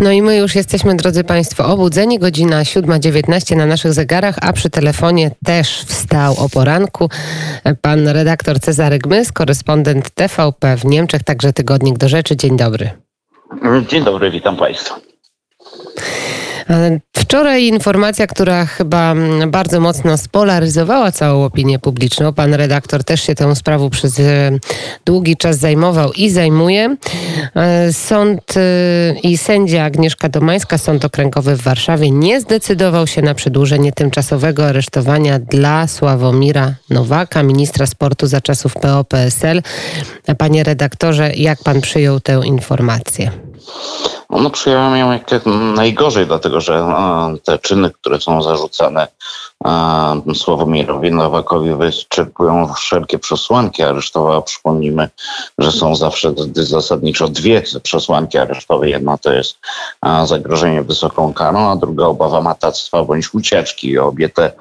No i my już jesteśmy, drodzy Państwo, obudzeni. Godzina 7.19 na naszych zegarach, a przy telefonie też wstał o poranku pan redaktor Cezary Gmys, korespondent TVP w Niemczech, także Tygodnik do Rzeczy. Dzień dobry. Dzień dobry, witam Państwa. Wczoraj informacja, która chyba mm, bardzo mocno spolaryzowała całą opinię publiczną. Pan redaktor też się tą sprawą przez e, długi czas zajmował i zajmuje. E, sąd e, i sędzia Agnieszka Domańska, Sąd Okręgowy w Warszawie, nie zdecydował się na przedłużenie tymczasowego aresztowania dla Sławomira Nowaka, ministra sportu za czasów PO-PSL. Panie redaktorze, jak pan przyjął tę informację? No, przyjąłem ją jak najgorzej, dlatego że e, te czyny, które są zarzucane e, Sławomirowi Nowakowi wyczerpują wszelkie przesłanki aresztowe. Przypomnijmy, że są zawsze zasadniczo dwie przesłanki aresztowe. Jedna to jest e, zagrożenie wysoką karą, a druga obawa matactwa bądź ucieczki. I obie te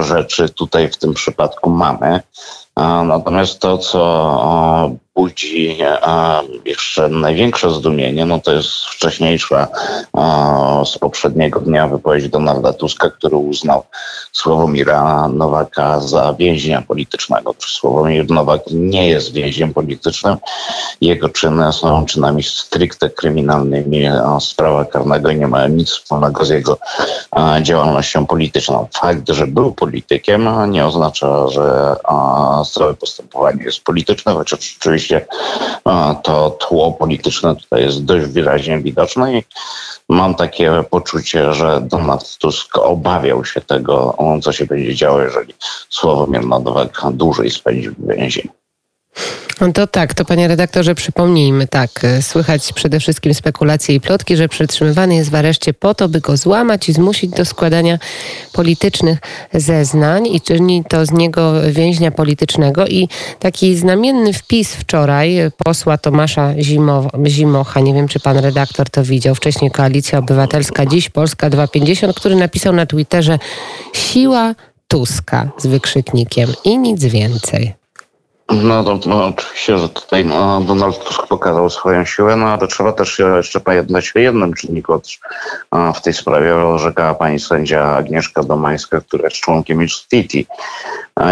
rzeczy tutaj w tym przypadku mamy. Natomiast to, co budzi jeszcze największe zdumienie, no to jest wcześniejsza z poprzedniego dnia wypowiedź Donalda Tuska, który uznał Sławomira Nowaka za więźnia politycznego. Sławomir Nowak nie jest więźniem politycznym. Jego czyny są czynami stricte kryminalnymi z prawa karnego i nie mają nic wspólnego z jego działalnością polityczną. Fakt, że był politykiem nie oznacza, że całe postępowanie jest polityczne, chociaż oczywiście to tło polityczne tutaj jest dość wyraźnie widoczne i mam takie poczucie, że Donald Tusk obawiał się tego, co się będzie działo, jeżeli Sławomir Nowak dłużej spędzi w więzieniu. No to tak, to panie redaktorze przypomnijmy, tak, słychać przede wszystkim spekulacje i plotki, że przetrzymywany jest w areszcie po to, by go złamać i zmusić do składania politycznych zeznań i czyni to z niego więźnia politycznego i taki znamienny wpis wczoraj posła Tomasza Zimo, Zimocha, nie wiem czy pan redaktor to widział, wcześniej Koalicja Obywatelska, dziś Polska 250, który napisał na Twitterze siła Tuska z wykrzyknikiem i nic więcej. No no, oczywiście, że tutaj no, Donald Tusk pokazał swoją siłę, no ale trzeba też jeszcze pamiętać o jednym czynniku w tej sprawie, orzekała pani sędzia Agnieszka Domańska, która jest członkiem Justitii.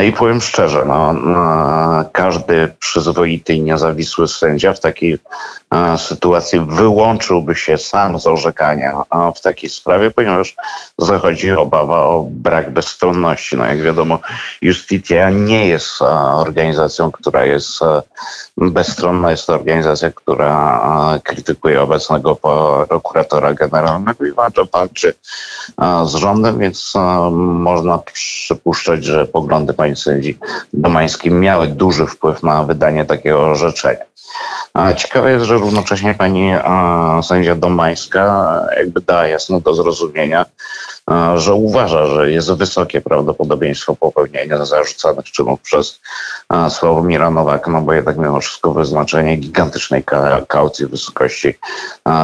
I powiem szczerze, no, no, każdy przyzwoity i niezawisły sędzia w takiej sytuacji wyłączyłby się sam z orzekania w takiej sprawie, ponieważ zachodzi obawa o brak bezstronności. No jak wiadomo, Justitia nie jest organizacją, która jest bezstronna, jest to organizacja, która krytykuje obecnego prokuratora generalnego i walczy z rządem, więc można przypuszczać, że poglądy pani sędzi Domańskim miały duży wpływ na wydanie takiego orzeczenia. Ciekawe jest, że równocześnie pani sędzia Domańska jakby dała jasno do zrozumienia, że uważa, że jest wysokie prawdopodobieństwo popełnienia zarzucanych czynów przez Sławomira Nowaka, no bo jednak mimo wszystko wyznaczenie gigantycznej kaucji w wysokości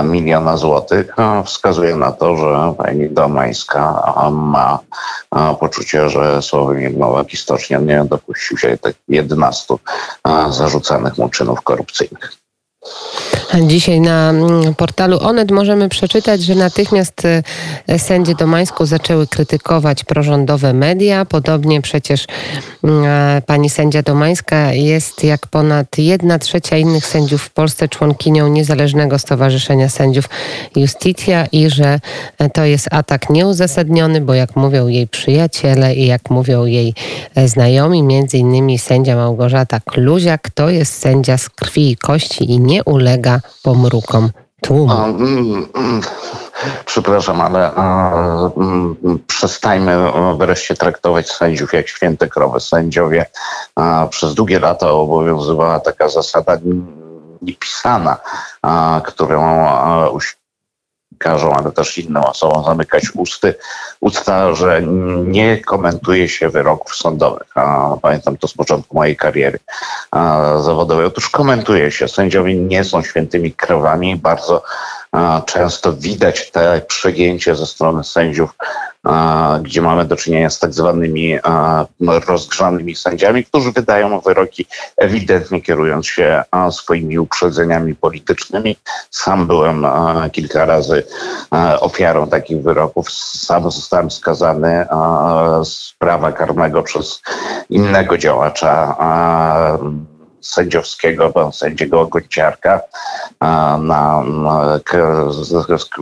miliona złotych wskazuje na to, że pani Domańska ma poczucie, że Sławomir Nowak istocznie nie dopuścił się tych 11 zarzucanych mu czynów Leipzig. Dzisiaj na mm, portalu Onet możemy przeczytać, że natychmiast e, sędzie Domańską zaczęły krytykować prorządowe media. Podobnie przecież mm, e, pani sędzia Domańska jest jak ponad jedna trzecia innych sędziów w Polsce członkinią Niezależnego Stowarzyszenia Sędziów Justitia i że e, to jest atak nieuzasadniony, bo jak mówią jej przyjaciele i jak mówią jej znajomi, między innymi sędzia Małgorzata Kluziak, to jest sędzia z krwi i kości i nie ulega pomrukom tłumu. Mm, mm, przepraszam, ale mm, przestajmy wreszcie traktować sędziów jak święte krowy. Sędziowie przez długie lata obowiązywała taka zasada niepisana, którą dziennikarzom, ale też innym osobom zamykać usty, usta, że nie komentuje się wyroków sądowych. A pamiętam to z początku mojej kariery zawodowej. Otóż komentuje się. Sędziowie nie są świętymi krowami. Bardzo często widać te przegięcie ze strony sędziów gdzie mamy do czynienia z tak zwanymi rozgrzanymi sędziami, którzy wydają wyroki ewidentnie kierując się swoimi uprzedzeniami politycznymi. Sam byłem kilka razy ofiarą takich wyroków. Sam zostałem skazany z prawa karnego przez innego działacza sędziowskiego, sędziego Gonciarka na,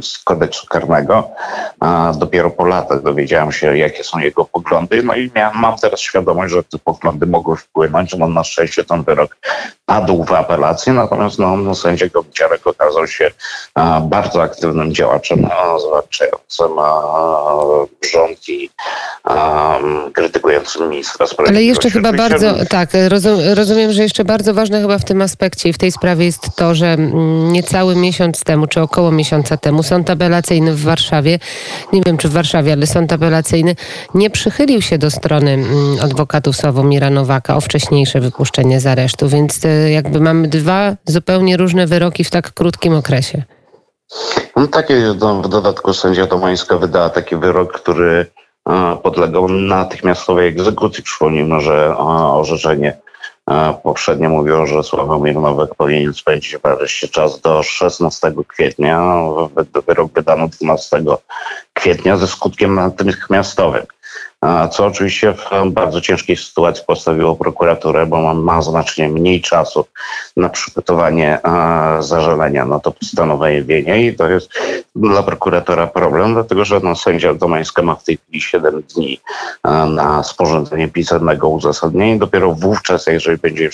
z kodeksu karnego. Dopiero po latach dowiedziałem się, jakie są jego poglądy. No i miałem, mam teraz świadomość, że te poglądy mogły wpłynąć. No na szczęście ten wyrok padł w apelacji, natomiast no, no, sędzia Gonciarek okazał się bardzo aktywnym działaczem zwalczającym rząd i krytykującym ministra sprawiedliwości. Ale jeszcze chyba bardzo, tak, rozumiem, że jeszcze bardzo ważne chyba w tym aspekcie i w tej sprawie jest to, że mm, niecały miesiąc temu, czy około miesiąca temu, sąd apelacyjny w Warszawie, nie wiem czy w Warszawie, ale sąd apelacyjny nie przychylił się do strony mm, adwokatów Sławomira Nowaka o wcześniejsze wypuszczenie z aresztu, więc e, jakby mamy dwa zupełnie różne wyroki w tak krótkim okresie. No takie, no, w dodatku sędzia Domańska wydała taki wyrok, który e, podlegał natychmiastowej egzekucji. Przypomnijmy, że orzeczenie Poprzednio mówiło, że Sławomir Nowak powinien spędzić w areszcie czas do 16 kwietnia. Wyrok wydano 12 kwietnia ze skutkiem natychmiastowym co oczywiście w bardzo ciężkiej sytuacji postawiło prokuraturę, bo ma, ma znacznie mniej czasu na przygotowanie zażalenia na to postanowienie i to jest dla prokuratora problem, dlatego że no, sędzia Domańska ma w tej chwili 7 dni na sporządzenie pisemnego uzasadnienia dopiero wówczas, jeżeli będzie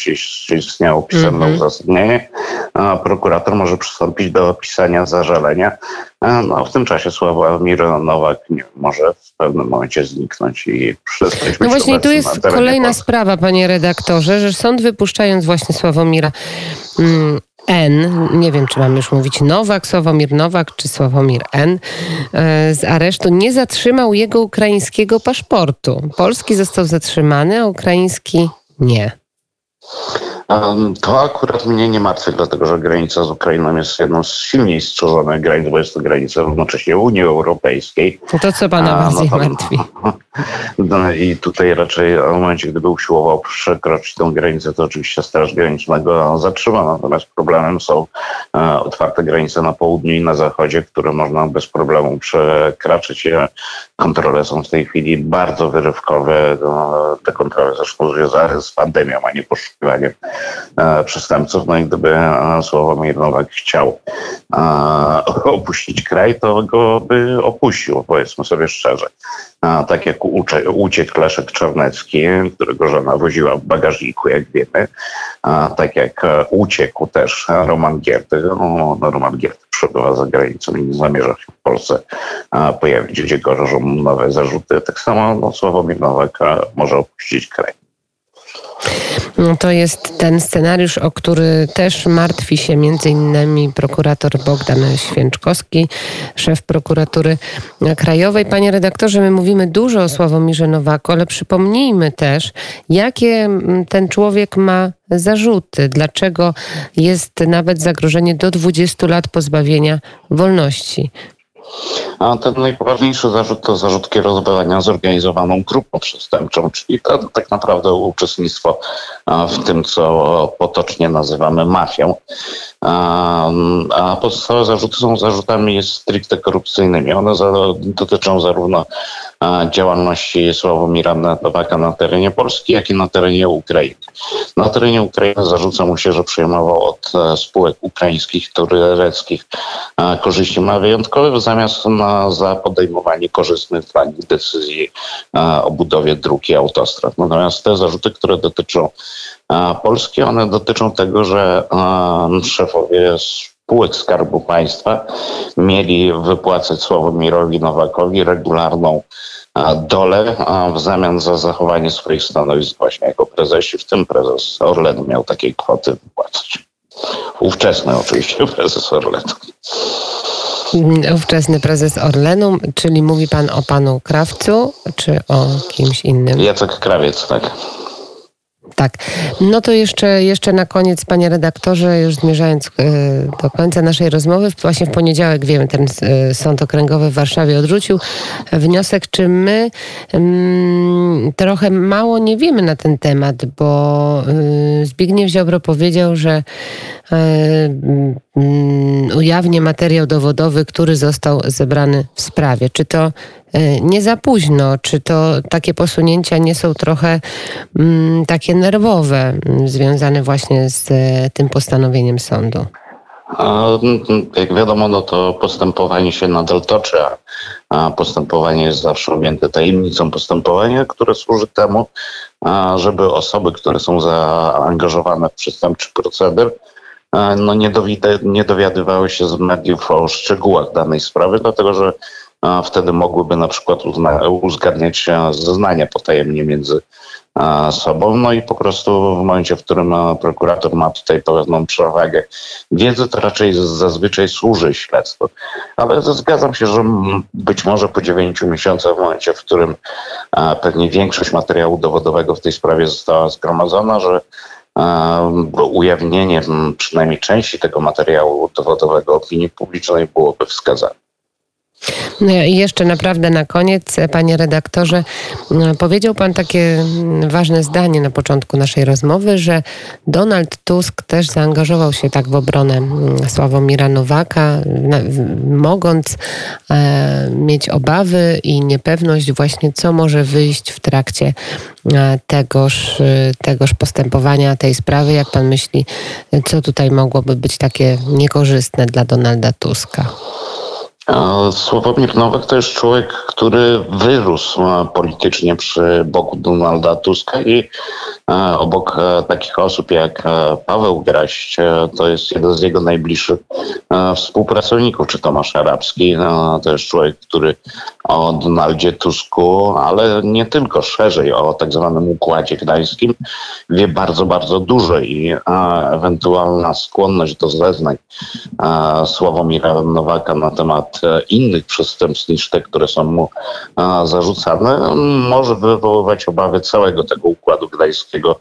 istniało pisemne mm -hmm. uzasadnienie, prokurator może przystąpić do pisania zażalenia. No, w tym czasie Sławomir Nowak nie, może w pewnym momencie zniknąć i przestać No właśnie tu jest kolejna sprawa, panie redaktorze, że sąd wypuszczając właśnie Sławomira mm, N, nie wiem czy mam już mówić Nowak, Sławomir Nowak czy Sławomir N, e, z aresztu nie zatrzymał jego ukraińskiego paszportu. Polski został zatrzymany, a ukraiński nie. To akurat mnie nie martwi, dlatego że granica z Ukrainą jest jedną z silniej strzeżonych granic, bo jest to granica równocześnie Unii Europejskiej. To co pana bardziej no to, martwi? No I tutaj raczej w momencie, gdyby usiłował przekroczyć tę granicę, to oczywiście Straż Graniczna go zatrzyma. Natomiast problemem są e, otwarte granice na południu i na zachodzie, które można bez problemu przekraczać. Kontrole są w tej chwili bardzo wyrywkowe. No, te kontrole zresztą związane z pandemią, a nie poszukiwaniem e, przestępców. No i gdyby e, Sławomir Nowak chciał opuścić kraj, to go by opuścił, powiedzmy sobie szczerze tak jak uciekł Leszek Czarnecki, którego żona woziła w bagażniku, jak wiemy, tak jak e, uciekł też Roman Gierty. No, no, Roman Gierty przebywa za granicą i nie zamierza się w Polsce pojawić, gdzie grożą nowe zarzuty. Tak samo no, Sławomir Nowak może opuścić kraj. No to jest ten scenariusz, o który też martwi się między innymi prokurator Bogdan Święczkowski, szef prokuratury krajowej. Panie redaktorze, my mówimy dużo o Sławomirze Nowaku, ale przypomnijmy też, jakie ten człowiek ma zarzuty, dlaczego jest nawet zagrożenie do 20 lat pozbawienia wolności. A ten najpoważniejszy zarzut to zarzut kierowania zorganizowaną grupą przestępczą, czyli to tak naprawdę uczestnictwo w tym, co potocznie nazywamy mafią. A pozostałe zarzuty są zarzutami stricte korupcyjnymi. One dotyczą zarówno działalności Sławomira Nowaka na terenie Polski, jak i na terenie Ukrainy. Na terenie Ukrainy zarzuca mu się, że przejmował od e, spółek ukraińskich, tureckich korzyści wyjątkowe w zamiast na, za podejmowanie korzystnych dla nich decyzji o budowie dróg i autostrad. Natomiast te zarzuty, które dotyczą Polski, one dotyczą tego, że szefowie spółek Skarbu Państwa mieli wypłacać Sławomirowi Nowakowi regularną dole w zamian za zachowanie swoich stanowisk właśnie jako prezesi, w tym prezes Orlenu miał takiej kwoty wypłacać. Ówczesny oczywiście prezes Orlenu. Ówczesny prezes Orlenu, czyli mówi pan o panu Krawcu, czy o kimś innym? Jacek Krawiec, tak. Tak. No to jeszcze, jeszcze na koniec, panie redaktorze, już zmierzając e, do końca naszej rozmowy, właśnie w poniedziałek, wiemy, ten e, Sąd Okręgowy w Warszawie odrzucił wniosek, czy my mm, trochę mało nie wiemy na ten temat, bo y, Zbigniew Ziobro powiedział, że ujawnię materiał dowodowy, który został zebrany w sprawie. Czy to y, nie za późno? Czy to takie posunięcia nie są trochę mm, takie nerwowe, związane właśnie z tym postanowieniem sądu? Jak wiadomo, no to postępowanie się nadal toczy, a postępowanie jest zawsze objęte tajemnicą postępowania, które służy temu, żeby osoby, które są zaangażowane w przestępczy proceder, no nie, nie dowiadywały się z mediów o szczegółach danej sprawy, dlatego że wtedy mogłyby na przykład uzgadniać zeznania potajemnie między sobą. No i po prostu w momencie, w którym prokurator ma tutaj pewną przewagę wiedzy, to raczej zazwyczaj służy śledztwu. Ale zgadzam się, że być może po dziewięciu miesiącach, w momencie, w którym pewnie większość materiału dowodowego w tej sprawie została zgromadzona, że ujawnienie przynajmniej części tego materiału dowodowego opinii publicznej byłoby wskazane. No I jeszcze naprawdę na koniec, panie redaktorze, no, powiedział pan takie ważne zdanie na początku naszej rozmowy, że Donald Tusk też zaangażował się tak w obronę mm, Sławomira Nowaka, mogąc e, mieć obawy i niepewność właśnie, co może wyjść w trakcie e, tegoż, e, tegoż postępowania, tej sprawy. Jak pan myśli, co tutaj mogłoby być takie niekorzystne dla Donalda Tuska? Sławomir Nowak to jest człowiek, który wyrósł e, politycznie przy boku Donalda Tuska i e, obok e, takich osób jak Paweł Graść, to jest jeden z jego najbliższych współpracowników, czy Tomasz Arabski. To jest człowiek, który o Donaldzie Tusku, ale nie tylko, szerzej o tak zwanym Układzie Gdańskim wie bardzo, bardzo dużo i ewentualna skłonność do zeznań Sławomira Nowaka na temat E, innych przestępstw niż te, które są mu zarzucane, może wywoływać obawy całego tego układu gdańskiego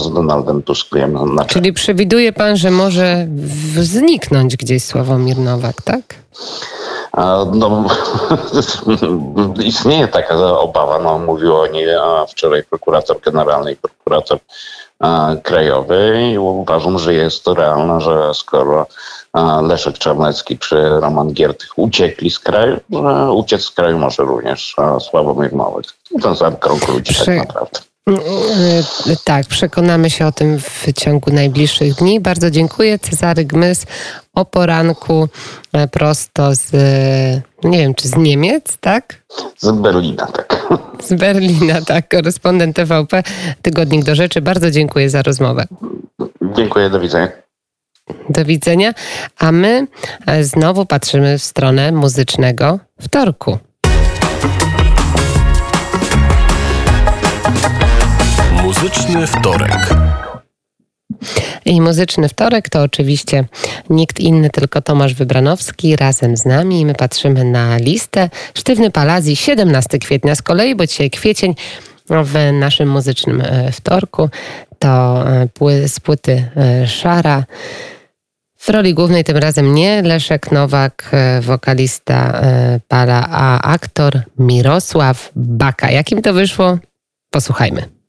z Donaldem Tuskiem. Czyli przewiduje pan, że może zniknąć gdzieś Sławomir Nowak, tak? No, istnieje taka obawa, no, mówił o niej wczoraj prokurator generalny i prokurator krajowy i uważam, że jest to realne, że skoro Leszek Czarnecki czy Roman Giertych uciekli z kraju, że uciec z kraju może również Sławomir Małek. Ten sam krąg ludzi tak naprawdę. Mm, mm, tak, przekonamy się o tym w ciągu najbliższych dni. Bardzo dziękuję. Cezary Gmys o poranku e, prosto z, nie wiem, czy z Niemiec, tak? Z Berlina, tak. Z Berlina, tak. Korespondent TVP, Tygodnik do Rzeczy. Bardzo dziękuję za rozmowę. Dziękuję, do widzenia. Do widzenia. A my e, znowu patrzymy w stronę muzycznego wtorku. Muzyczny wtorek. I muzyczny wtorek to oczywiście nikt inny, tylko Tomasz Wybranowski razem z nami. My patrzymy na listę. Sztywny Palazji, 17 kwietnia z kolei, bo dzisiaj kwiecień w naszym muzycznym e, wtorku to e, z płyty Szara. W roli głównej tym razem nie Leszek Nowak, e, wokalista e, Pala, a aktor Mirosław Baka. Jakim to wyszło? Posłuchajmy.